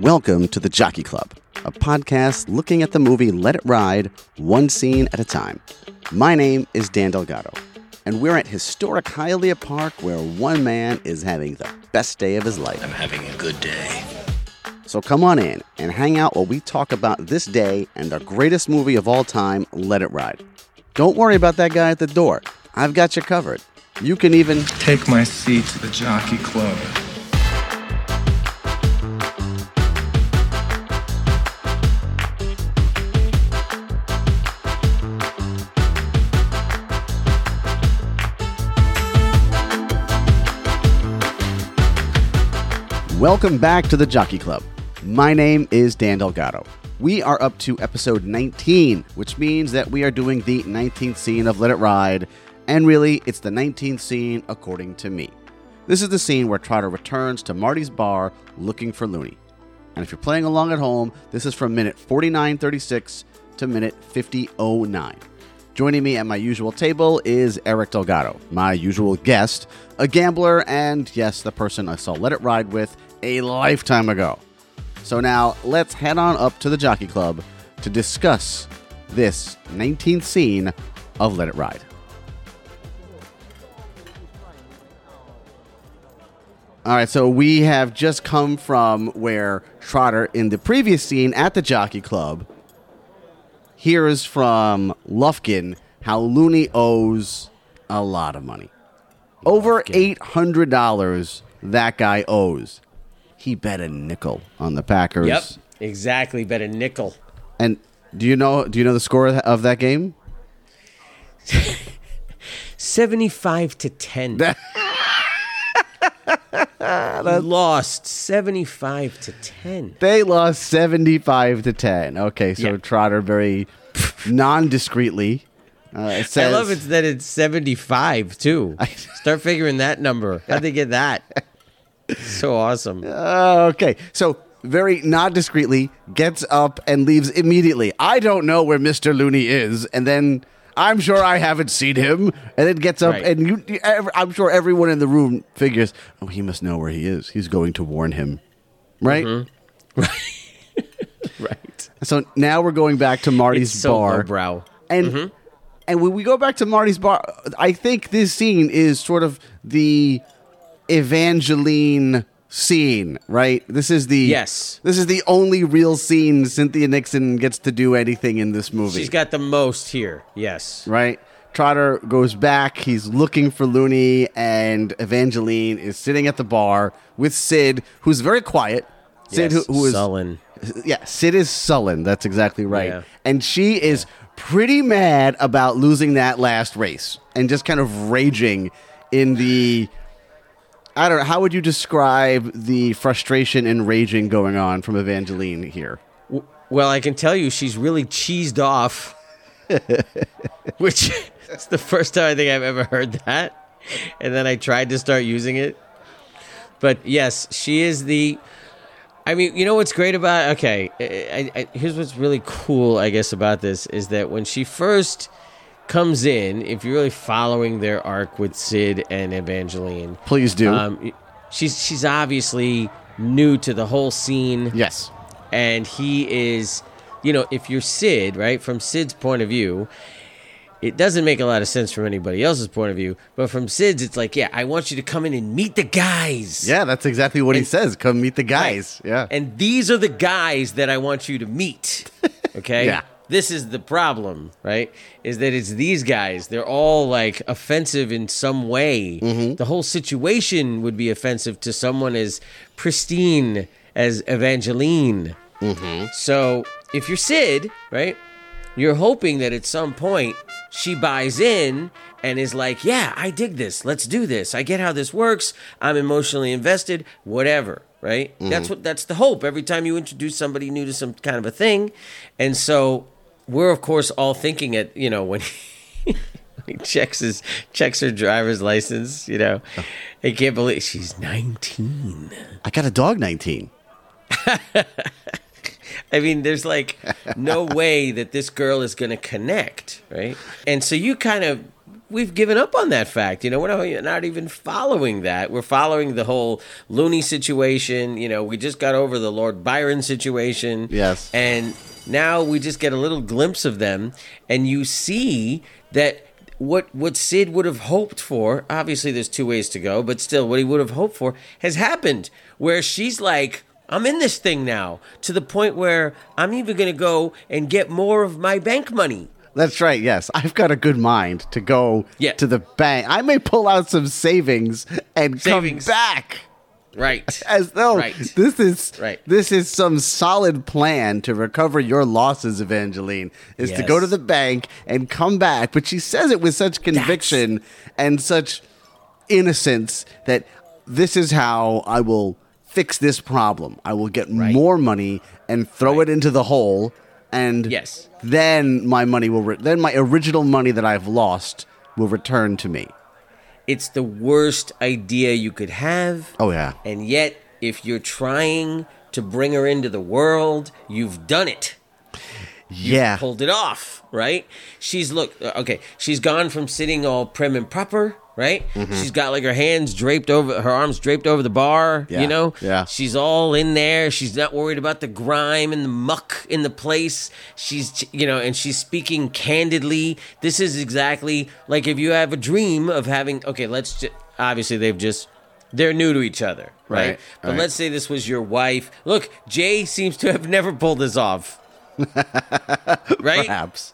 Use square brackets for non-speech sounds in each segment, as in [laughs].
Welcome to the Jockey Club, a podcast looking at the movie Let It Ride, one scene at a time. My name is Dan Delgado, and we're at historic Hialeah Park where one man is having the best day of his life. I'm having a good day. So come on in and hang out while we talk about this day and the greatest movie of all time, Let It Ride. Don't worry about that guy at the door. I've got you covered. You can even Take my seat to the Jockey Club. Welcome back to the Jockey Club. My name is Dan Delgado. We are up to episode 19, which means that we are doing the 19th scene of Let It Ride, and really, it's the 19th scene according to me. This is the scene where Trotter returns to Marty's bar looking for Looney. And if you're playing along at home, this is from minute 4936 to minute 5009. Joining me at my usual table is Eric Delgado, my usual guest, a gambler, and yes, the person I saw Let It Ride with a lifetime ago. So now let's head on up to the Jockey Club to discuss this 19th scene of Let It Ride. All right, so we have just come from where Trotter in the previous scene at the Jockey Club hears from Lufkin how Looney owes a lot of money. Over $800 that guy owes. He bet a nickel on the Packers. Yep, exactly. Bet a nickel. And do you know do you know the score of that game? Seventy-five to ten. [laughs] He lost seventy-five to ten. They lost 75 to 10. Okay, so Yeah. Trotter very non-discreetly uh, it says, I love it that it's seventy-five too. [laughs] Start figuring that number. How'd they get that? [laughs] So awesome. Uh, okay, so very not discreetly gets up and leaves immediately. I don't know where Mister Looney is, and then I'm sure I haven't seen him. And then gets up, Right. and you, you- I'm sure everyone in the room figures, oh, he must know where he is. He's going to warn him, right? Mm-hmm. [laughs] Right. So now we're going back to Marty's so bar, lowbrow. and Mm-hmm. and when we go back to Marty's bar, I think this scene is sort of the Evangeline scene, right? This is the Yes. This is the only real scene Cynthia Nixon gets to do anything in this movie, She's got the most here. Yes. right? Trotter goes back. He's looking for Looney, and Evangeline is sitting at the bar with Sid, who's very quiet. Sid, Yes, who, who is sullen. yeah, Sid is sullen. That's exactly right. Yeah. And she is pretty mad about losing that last race and just kind of raging in the. I don't know. How would you describe the frustration and raging going on from Evangeline here? Well, I can tell you she's really cheesed off, [laughs] which is the first time I think I've ever heard that. And then I tried to start using it. But yes, she is the. I mean, you know what's great about okay? I, I, here's what's really cool, I guess, about this is that when she first comes in, if you're really following their arc with Sid and Evangeline, Please do. um, she's she's obviously new to the whole scene yes. and he is you know if you're sid right from sid's point of view it doesn't make a lot of sense from anybody else's point of view but from sid's it's like yeah i want you to come in and meet the guys Yeah, that's exactly what he says. Come meet the guys. Yeah. and these are the guys that i want you to meet [laughs] okay Yeah. This is the problem right is that it's these guys they're all like offensive in some way Mm-hmm. the whole situation would be offensive to someone as pristine as evangeline Mm-hmm. so if you're sid right you're hoping that at some point she buys in and is like, yeah, I dig this. Let's do this. I get how this works. I'm emotionally invested, whatever, right? That's what that's the hope every time you introduce somebody new to some kind of a thing. And so we're of course all thinking it, you know, when he, [laughs] he checks his checks her driver's license, you know. Oh. I can't believe she's 19. I got a dog 19. [laughs] I mean, there's like no way that this girl is going to connect, right? And so you kind of we've given up on that fact. You know, we're not, not even following that. We're following the whole Looney situation. You know, we just got over the Lord Byron situation. Yes. And now we just get a little glimpse of them, and you see that what what Sid would have hoped for. Obviously, there's two ways to go, but still, what he would have hoped for has happened. Where she's like. I'm in this thing now to the point where I'm even going to go and get more of my bank money. That's right. Yes, I've got a good mind to go Yeah. to the bank. I may pull out some savings and Savings. come back Right. [laughs] as though Right. this is Right. this is some solid plan to recover your losses, Evangeline. Is to go to the bank and come back. But she says it with such conviction and such innocence that this is how I will fix this problem. I will get Right. more money and throw Right. it into the hole and Yes. then my money will re- then my original money that I've lost will return to me. It's the worst idea you could have. Oh yeah. And yet, if you're trying to bring her into the world, you've done it. Yeah. Pulled it off, right? She's look uh, okay. She's gone from sitting all prim and proper, right? Mm-hmm. She's got like her hands draped over her arms draped over the bar, Yeah, you know? yeah. She's all in there. She's not worried about the grime and the muck in the place. She's you know, and she's speaking candidly. This is exactly like if you have a dream of having okay, let's just obviously they've just they're new to each other, right? Right, But right. let's say this was your wife. Look, Jay seems to have never pulled this off. [laughs] right? Perhaps.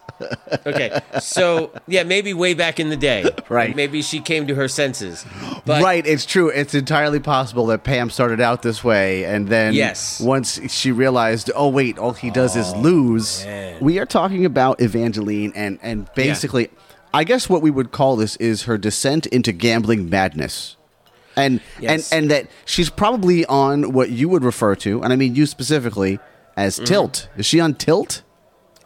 Okay. So, yeah, maybe way back in the day. Right. Maybe she came to her senses. But right, it's true. It's entirely possible that Pam started out this way, and then Yes. once she realized, oh wait, all he does is lose. man. We are talking about Evangeline, and and basically, I guess what we would call this is her descent into gambling madness, and Yes. and and that she's probably on what you would refer to, and I mean you specifically, as Mm-hmm. tilt. Is she on tilt?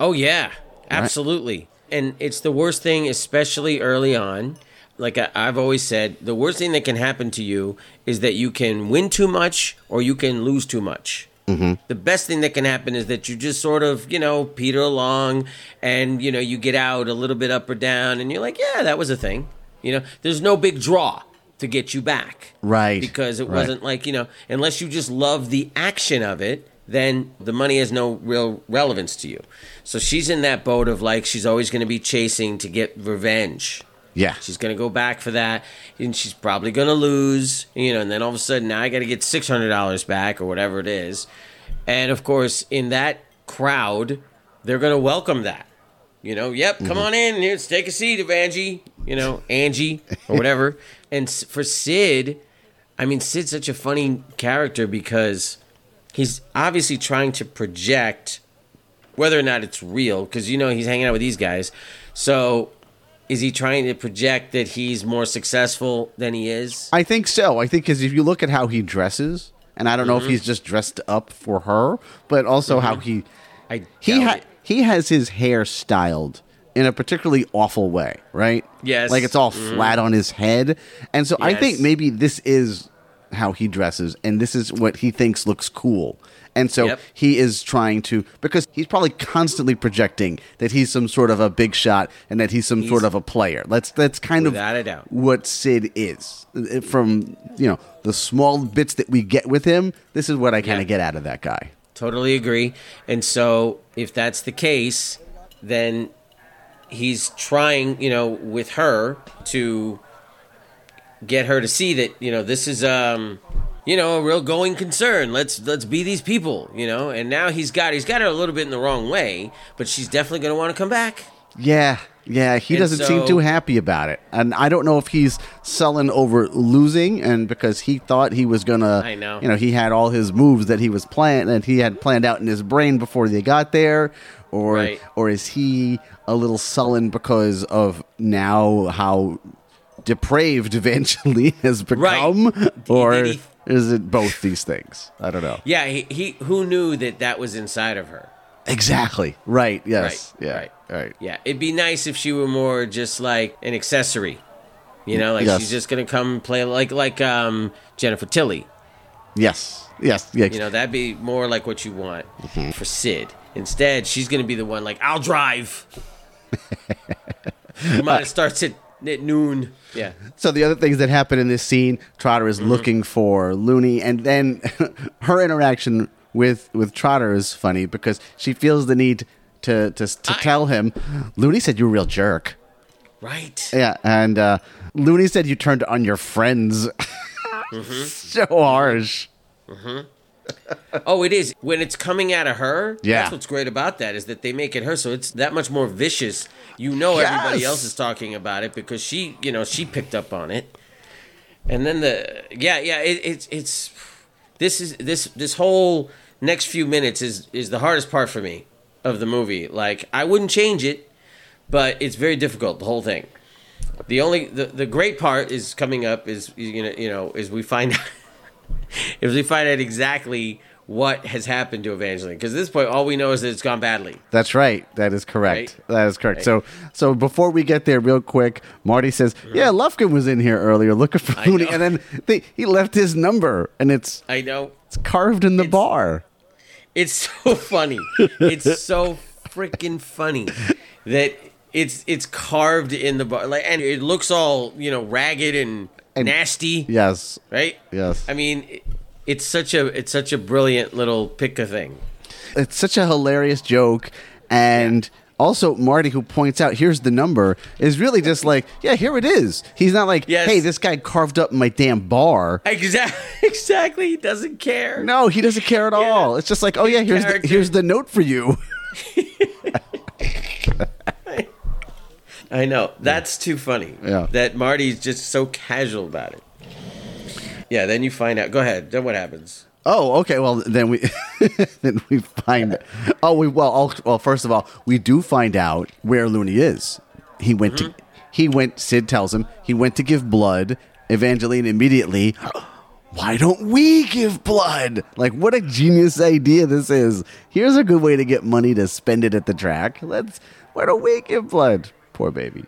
Oh yeah, absolutely. And it's the worst thing, especially early on. Like I, I've always said, the worst thing that can happen to you is that you can win too much or you can lose too much. Mm-hmm. The best thing that can happen is that you just sort of, you know, peter along, and you know, you get out a little bit up or down, and you're like, yeah, that was a thing. You know, there's no big draw to get you back, Right, Because it right. wasn't like you know, unless you just love the action of it, then the money has no real relevance to you. So she's in that boat of like she's always going to be chasing to get revenge. Yeah. She's going to go back for that, and she's probably going to lose, you know. And then all of a sudden, now I got to get six hundred dollars back or whatever it is. And of course, in that crowd, they're going to welcome that. You know, yep, come mm-hmm. on in. Here, take a seat, Evangie. You know, Angie or whatever. [laughs] and for Sid, I mean, Sid's such a funny character because he's obviously trying to project whether or not it's real because you know he's hanging out with these guys. So, is he trying to project that he's more successful than he is? I think so. I think because if you look at how he dresses, and I don't know Mm-hmm. if he's just dressed up for her, but also how he I he ha- he has his hair styled in a particularly awful way, right? Yes. like it's all flat on his head, and so I think maybe this is how he dresses, and this is what he thinks looks cool. And so Yep. he is trying to because he's probably constantly projecting that he's some sort of a big shot and that he's some sort of a player. That's that's kind of what Sid is. From you know the small bits that we get with him, this is what I kind Yeah. of get out of that guy. Totally agree. And so, if that's the case, then he's trying, you know, with her to get her to see that, you know, this is um you know, a real going concern. Let's let's be these people, you know. And now he's got he's got her a little bit in the wrong way, but she's definitely going to want to come back. Yeah, yeah, he And doesn't seem too happy about it, and I don't know if he's sullen over losing, and because he thought he was gonna, I know. you know, he had all his moves that he was planned that he had planned out in his brain before they got there, or Right. or is he a little sullen because of now how depraved [laughs] eventually has become, or Did he- is it both these things? I don't know. Yeah, he, he who knew that that was inside of her. Exactly. Right. Yes. Right, yeah. right. Right. Yeah, it'd be nice if she were more just like an accessory. You know, like Yes. she's just gonna come play like like um Jennifer Tilly. Yes. Yes. Yeah. You know, that'd be more like what you want Mm-hmm. for Sid. Instead, she's gonna be the one like, I'll drive. [laughs] It starts at At noon. Yeah. So the other things that happen in this scene, Trotter is Mm-hmm. looking for Looney, and then [laughs] her interaction with with Trotter is funny because she feels the need to to, to I- tell him, Looney said you're a real jerk. Right. Yeah, and uh, Looney said you turned on your friends. [laughs] Mm-hmm. so harsh. Oh, it is. When it's coming out of her, Yeah. that's what's great about that is that they make it her so it's that much more vicious. You know everybody else is talking about it because she, you know, she picked up on it. And then the yeah, yeah, it, it's it's this is this this whole next few minutes is is the hardest part for me of the movie. Like I wouldn't change it, but it's very difficult the whole thing. The only the, the great part is coming up is you know you know is we find [laughs] [laughs] if we find out exactly what has happened to Evangeline because at this point all we know is that it's gone badly. That's right. That is correct. Right? That is correct. Right. So, so before we get there, real quick, Marty says, mm-hmm. "Yeah, Lufkin was in here earlier looking for Looney, and then they, he left his number, and it's I know it's carved in the It's- bar." it's [laughs] so funny. it's so freaking funny that it's it's carved in the bar like and it looks all you know ragged and, And- nasty. Yes, Right. yes. I mean, it, it's such a it's such a brilliant little pick a thing. it's such a hilarious joke, and also Marty, who points out here's the number, is really just like, "Yeah, here it is." He's not like, Yes. "Hey, this guy carved up my damn bar." Exactly. [laughs] Exactly. He doesn't care. No, he doesn't care at all. It's just like, "Oh yeah, here's the, here's the note for you." [laughs] I know. That's too funny. Yeah. That Marty's just so casual about it. Yeah, then you find out. Go ahead. Then what happens? Oh, okay. Well, then we [laughs] then we find. Oh, we well. all- Well, first of all, we do find out where Looney is. He went to. Mm-hmm. He went. Sid tells him he went to give blood. Evangeline immediately. [gasps] Why don't we give blood? Like, what a genius idea this is. Here's a good way to get money to spend it at the track. Let's. Why don't we give blood? Poor baby.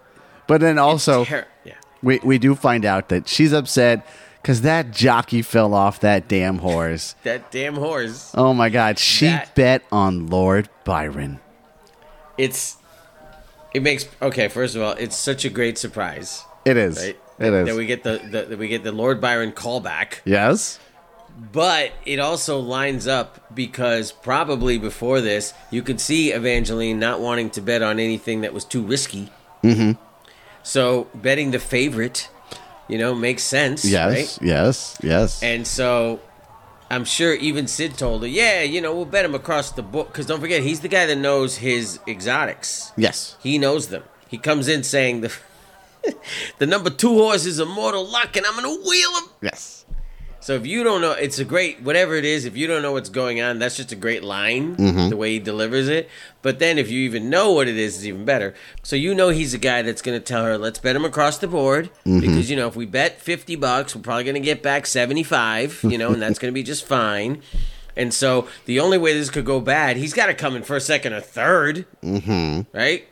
But then also, Ter- yeah. we we do find out that she's upset because that jockey fell off that damn horse. [laughs] That damn horse. Oh my God, she That- bet on Lord Byron. It's. It makes okay. First of all, it's such a great surprise, It is. right? It is. That we get the, the that we get the Lord Byron callback, yes. but it also lines up because probably before this, you could see Evangeline not wanting to bet on anything that was too risky. Mm-hmm. So betting the favorite, you know, makes sense. Yes. Right? Yes. Yes. And so I'm sure even Sid told her, yeah, you know, we'll bet him across the book. Because don't forget, he's the guy that knows his exotics. yes. He knows them. He comes in saying the [laughs] the number two horse is immortal luck, and I'm gonna wheel him. Yes. So if you don't know, it's a great whatever it is. If you don't know what's going on, that's just a great line, Mm-hmm. the way he delivers it. But then if you even know what it is, it's even better. So you know he's a guy that's going to tell her, "Let's bet him across the board," Mm-hmm. because you know if we bet fifty bucks, we're probably going to get back seventy five. You know, and that's [laughs] going to be just fine. And so the only way this could go bad, he's got to come in first, second, or 3rd mm-hmm. right?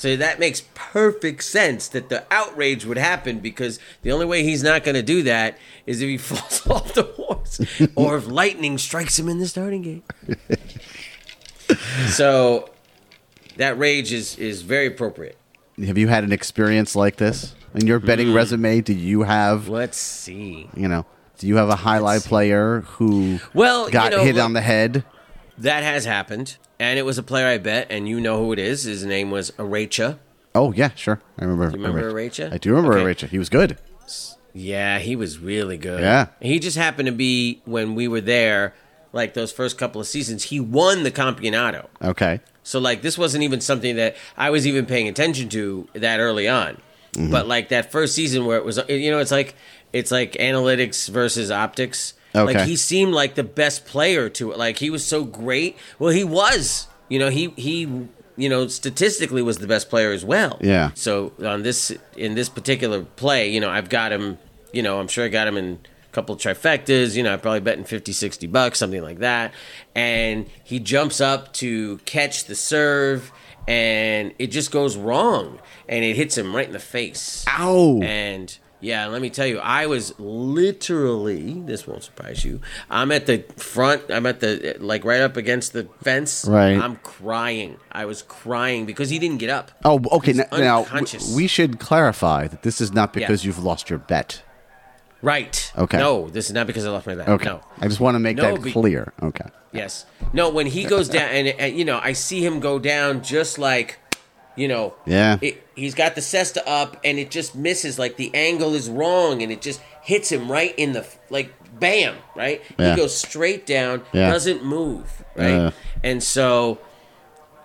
So that makes perfect sense that the outrage would happen because the only way he's not going to do that is if he [laughs] falls off the horse [laughs] or if lightning strikes him in the starting gate. so that rage is is very appropriate. Have you had an experience like this in your betting Mm. resume? Do you have, Let's see. you know, do you have a jai alai player who Well, you got know, hit look- on the head? That has happened, and it was a player I bet, and you know who it is. His name was Aracha. Oh yeah, sure. I remember. you remember Aracha. Aracha? I do remember Okay. Aracha. He was good. Yeah, he was really good. Yeah. He just happened to be when we were there, like those first couple of seasons, he won the Campeonato. Okay. So like this wasn't even something that I was even paying attention to that early on. Mm-hmm. But like that first season where it was you know, it's like it's like analytics versus optics. Okay. Like he seemed like the best player to it. Like he was so great. Well, he was. You know, he he you know, statistically was the best player as well. Yeah. So on this in this particular play, you know, I've got him, you know, I'm sure I got him in a couple trifectas, you know, I probably betting 50 60 bucks, something like that. And he jumps up to catch the serve and it just goes wrong and it hits him right in the face. Ow. And Yeah, let me tell you, I was literally. This won't surprise you. I'm at the front. I'm at the like right up against the fence. Right. I'm crying. I was crying because he didn't get up. Oh, okay. He's n- Now, we should clarify that this is not because Yeah. you've lost your bet. Right. Okay. No, this is not because I lost my bet. Okay. No. I just want to make No, that be- clear. Okay. Yes. No, when he goes down, and, and you know, I see him go down just like, you know, Yeah. It, he's got the cesta up, and it just misses. Like the angle is wrong, and it just hits him right in the like, bam, right. Yeah. He goes straight down, Yeah. doesn't move, right. Yeah. And so,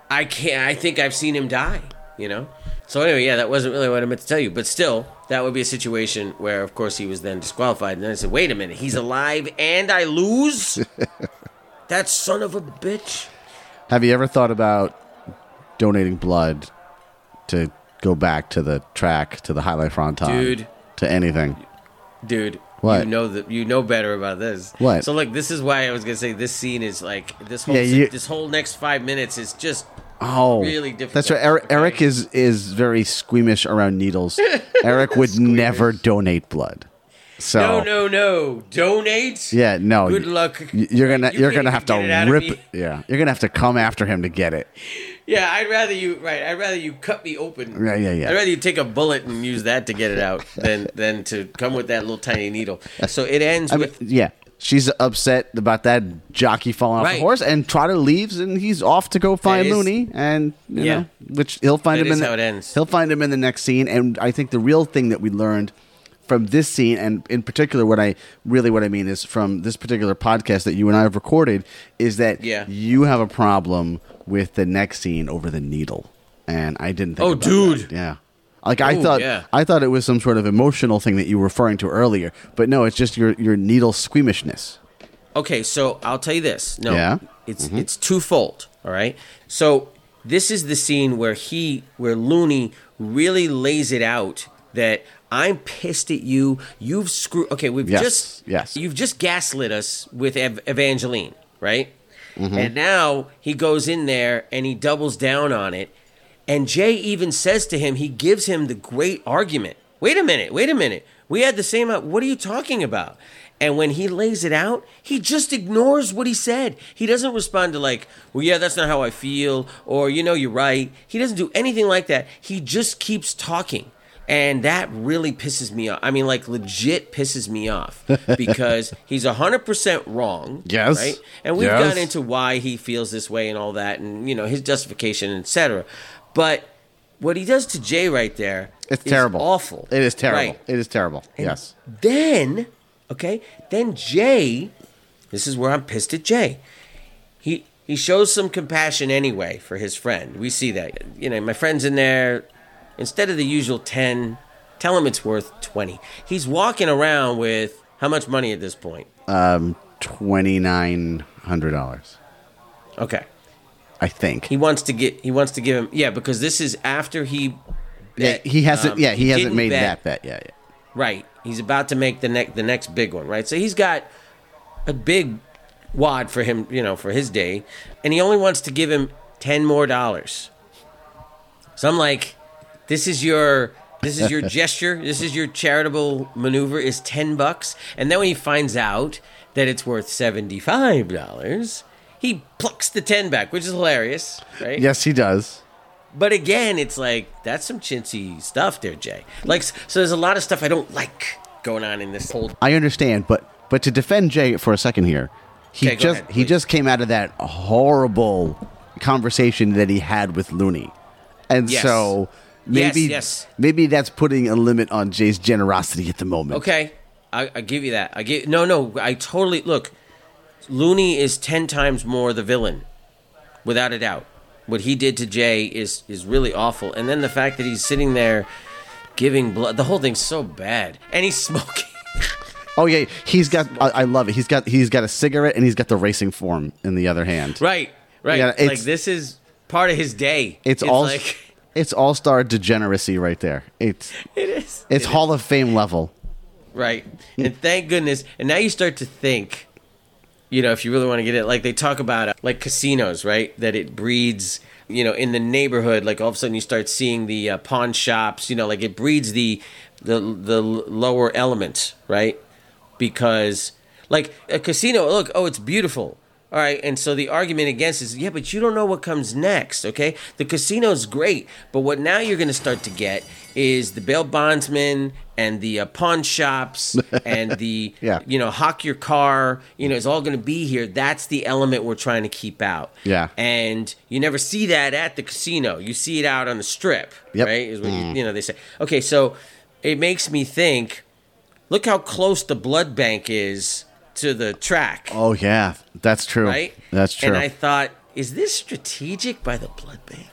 I can't. I think I've seen him die. You know. So anyway, yeah, that wasn't really what I meant to tell you, but still, that would be a situation where, of course, he was then disqualified. And then I said, "Wait a minute, he's alive and I lose." [laughs] that son of a bitch. Have you ever thought about donating blood to go back to the track, to the jai alai fronton, Dude. to anything? dude. What? You know that you know better about this. What? So look, this is why I was gonna say this scene is like this whole Yeah, you- this whole next five minutes is just Oh, Really difficult. That's right. Eric, okay? Eric is is very squeamish around needles. [laughs] Eric would never donate blood. So no, no, no. Donate. Yeah, no. Good luck. You're gonna You are gonna have to get it rip. Yeah, you're gonna have to come after him to get it. [laughs] Yeah, I'd rather you right. I'd rather you cut me open. Yeah, yeah, yeah. I'd rather you take a bullet and use that to get it out [laughs] than than to come with that little tiny needle. So it ends I mean, with yeah, she's upset about that jockey falling off the horse, and Trotter leaves, and he's off to go find is- Looney, and you Yeah. know, which he'll find That him in the, how it ends. He'll find him in the next scene, and I think the real thing that we learned from this scene, and in particular, what I really what I mean is from this particular podcast that you and I have recorded, is that Yeah. you have a problem with the next scene over the needle, and I didn't. think Oh, dude. that. yeah. Like I Oh, thought, yeah. I thought it was some sort of emotional thing that you were referring to earlier, but no, it's just your your needle squeamishness. Okay, so I'll tell you this. No, Yeah? it's mm-hmm. it's twofold. All right. So this is the scene where he, where Looney really lays it out that I'm pissed at you. You've screwed. Okay, we've Yes, just yes. You've just gaslit us with Ev- Evangeline, right? Mm-hmm. And now he goes in there and he doubles down on it. And Jay even says to him, he gives him the great argument. Wait a minute, wait a minute. We had the same. What are you talking about? And when he lays it out, he just ignores what he said. He doesn't respond to like, "Well, yeah, that's not how I feel," or "You know, you're right." He doesn't do anything like that. He just keeps talking. And that really pisses me off. I mean, like, legit pisses me off [laughs] because he's 100% wrong. Yes. Right? And we've Yes. gone into why he feels this way and all that, and, you know, his justification, etc. But what he does to Jay right there It's is terrible. awful. It is terrible. Right. It is terrible. And yes. Then, okay, then Jay, this is where I'm pissed at Jay. He he shows some compassion anyway for his friend. We see that. You know, my friend's in there. Instead of the usual 10, tell him it's worth 20. He's walking around with how much money at this point? Um, twenty nine hundred dollars, Okay. I think. He wants to get he wants to give him yeah, because this is after he yeah, he hasn't. um, yeah, he, hasn't didn't made bet. that bet yet. Yeah. Right. He's about to make the next the next big one, right? So he's got a big wad for him, you know, for his day, and he only wants to give him 10 more dollars. So I'm like, this is your this is your [laughs] gesture, this is your charitable maneuver is 10 bucks, and then when he finds out that it's worth $75, he plucks the 10 back, which is hilarious, right? Yes, he does. But again, it's like that's some chintzy stuff there, Jay. Like, so there's a lot of stuff I don't like going on in this whole. I understand, but but to defend Jay for a second here, he Okay, just ahead, he just came out of that horrible conversation that he had with Looney, and Yes. so maybe Yes, yes. maybe that's putting a limit on Jay's generosity at the moment. Okay, I, I give you that. I give no, no. I totally look. Looney is ten times more the villain, without a doubt. What he did to Jay is is really awful, and then the fact that he's sitting there giving blood. The whole thing's so bad, and he's [laughs] smoking. Oh yeah, he's got. I, I love it. He's got he's got a cigarette and he's got the racing form in the other hand. right, right. Like this is part of his day. It's, all like [laughs] it's all star degeneracy right there. It's [laughs] it is. it's It Hall of Fame level. Right. And thank goodness. And now you start to think, you know, if you really want to get it, like they talk about uh, like casinos, right? That it breeds, you know, in the neighborhood. Like all of a sudden you start seeing the uh, pawn shops. You know, like it breeds the the the lower element, right? Because like a casino, look, oh, it's beautiful. All right, and so the argument against is, yeah, but you don't know what comes next, okay? The casino's great, but what now you're going to start to get is the bail bondsman and the uh, pawn shops [laughs] and the, Yeah. you know, hawk your car, you know, it's all going to be here. That's the element we're trying to keep out. Yeah. And you never see that at the casino. You see it out on the strip, Yep. right? Is what you, you know, they say. Okay, so it makes me think, look how close the blood bank is to the track Oh yeah, that's true. right? That's true. And I thought, is this strategic by the blood bank?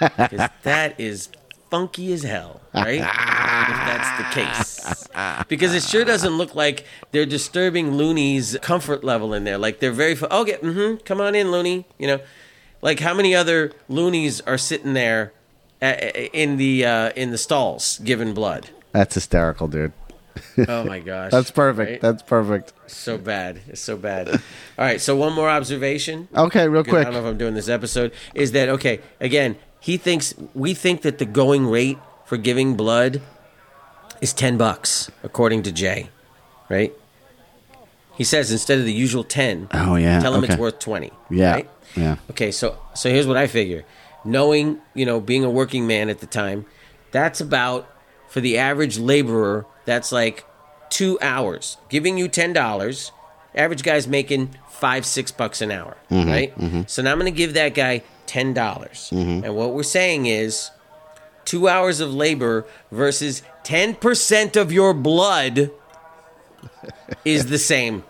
[laughs] Because that is funky as hell, right? [laughs] if that's the case. Because it sure doesn't look like they're disturbing Looney's comfort level in there. Like they're very, fu- okay, mm-hmm, come on in, Looney. You know, like how many other Loonies are sitting there uh, in the uh, in the stalls giving blood? that's hysterical, dude. Oh my gosh, [laughs] That's perfect. right? That's perfect. so bad. It's so bad. All right, so one more observation. Okay, real quick. I don't know if I'm doing this episode. Is that okay? Again, he thinks we think that the going rate for giving blood is ten bucks, according to Jay, right? He says instead of the usual ten, Oh, yeah, tell him it's worth twenty. Yeah, right? yeah. Okay, so so here's what I figure. Knowing, you know, being a working man at the time, that's about for the average laborer, that's like two hours. Giving you ten dollars, average guy's making five, six bucks an hour. Mm-hmm, right? Mm-hmm. So now I'm gonna give that guy ten dollars. Mm-hmm. And what we're saying is two hours of labor versus ten percent of your blood [laughs] is the same.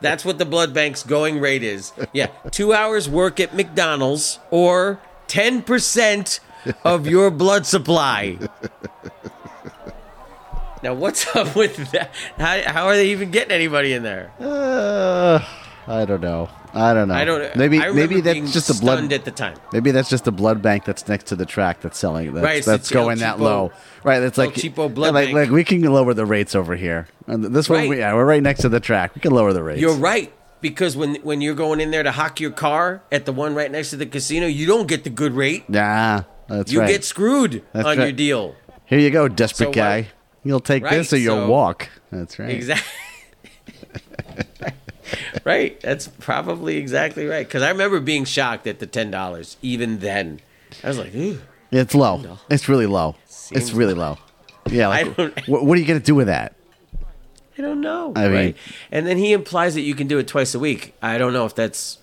That's what the blood bank's going rate is. Yeah, two hours work at McDonald's or 10% of your blood supply. [laughs] Now, what's [laughs] up with that? How, how are they even getting anybody in there? Uh, I don't know. I don't know. I don't. Maybe I maybe that's just a blood. at the time. Maybe that's just a blood bank that's next to the track that's selling. That's, Right, that's going that low. Right. It's like Cheapo blood like, bank. like we can lower the rates over here. And this one, Right. we, yeah, we're right next to the track. We can lower the rates. You're right because when when you're going in there to hock your car at the one right next to the casino, you don't get the good rate. Nah, that's You right. get screwed That's on right. your deal. Here you go, desperate So guy. You'll take Right, this or you'll so- walk. That's right. Exactly. [laughs] right. That's probably exactly right. Because I remember being shocked at the ten dollars. Even then, I was like, Ooh. It's low. It's really low. it's really low. Yeah. [laughs] Like, what, what are you gonna do with that? I don't know. I mean- right? And then he implies that you can do it twice a week. I don't know if that's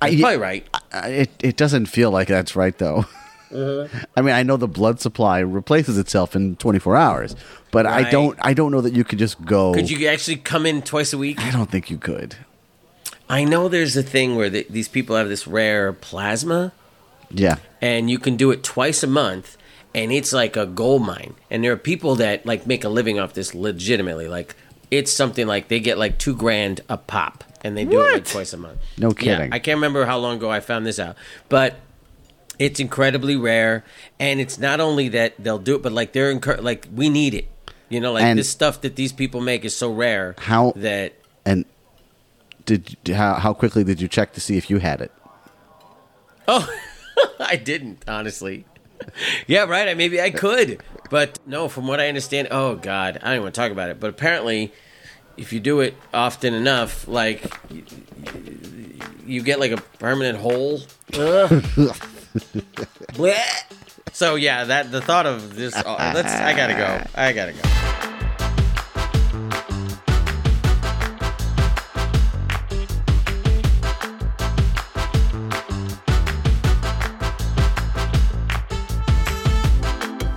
I- probably right. I- It it doesn't feel like that's right though. [laughs] I mean, I know the blood supply replaces itself in 24 hours, but I don't. I don't know that you could just go. Could you actually come in twice a week? I don't think you could. I know there's a thing where the, these people have this rare plasma, Yeah. and you can do it twice a month, and it's like a gold mine. And there are people that like make a living off this legitimately. Like it's something like they get like two grand a pop, and they do it like twice a month. No Yeah, kidding. I can't remember how long ago I found this out, but it's incredibly rare. And it's not only that they'll do it, but like they're incur- like we need it. You know, like And- this stuff that these people make is so rare How- that And did how how quickly did you check to see if you had it? Oh, [laughs] I didn't honestly. Yeah, right. I maybe I could, but no. From what I understand, oh god, I don't even want to talk about it. But apparently, if you do it often enough, like you, you get like a permanent hole. [laughs] So yeah, that the thought of this. Oh, let's. I gotta go. I gotta go.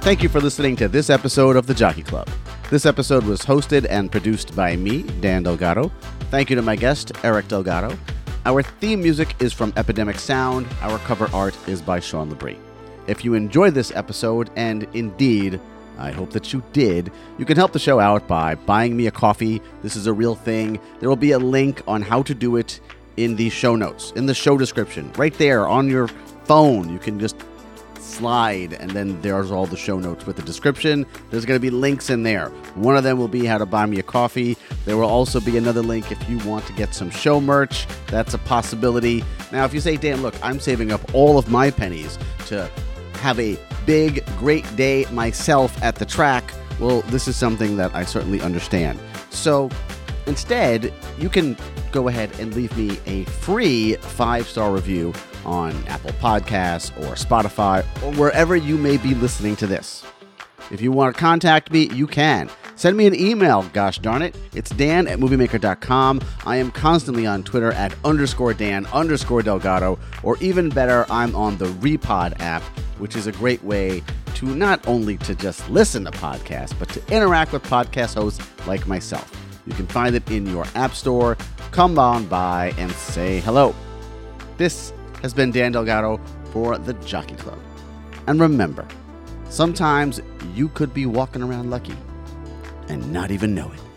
Thank you for listening to this episode of the Jockey Club. This episode was hosted and produced by me, Dan Delgado. Thank you to my guest, Eric Delgado. Our theme music is from Epidemic Sound. Our cover art is by Sean Labrie. If you enjoyed this episode, and indeed, I hope that you did, you can help the show out by buying me a coffee. This is a real thing. There will be a link on how to do it in the show notes, in the show description, right there on your phone. You can just slide, and then there's all the show notes with the description. There's going to be links in there. One of them will be how to buy me a coffee. There will also be another link if you want to get some show merch. That's a possibility. Now, if you say, Dan, look, I'm saving up all of my pennies to have a big, great day myself at the track, well, this is something that I certainly understand. So instead, you can go ahead and leave me a free five star review on Apple Podcasts or Spotify or wherever you may be listening to this. If you want to contact me, you can. Send me an email, gosh darn it. It's dan at moviemaker.com. I am constantly on Twitter at underscore Dan underscore Delgado, or even better, I'm on the Repod app, which is a great way to not only to just listen to podcasts, but to interact with podcast hosts like myself. You can find it in your app store. Come on by and say hello. This has been Dan Delgado for the Jockey Club. And remember, sometimes you could be walking around lucky and not even know it.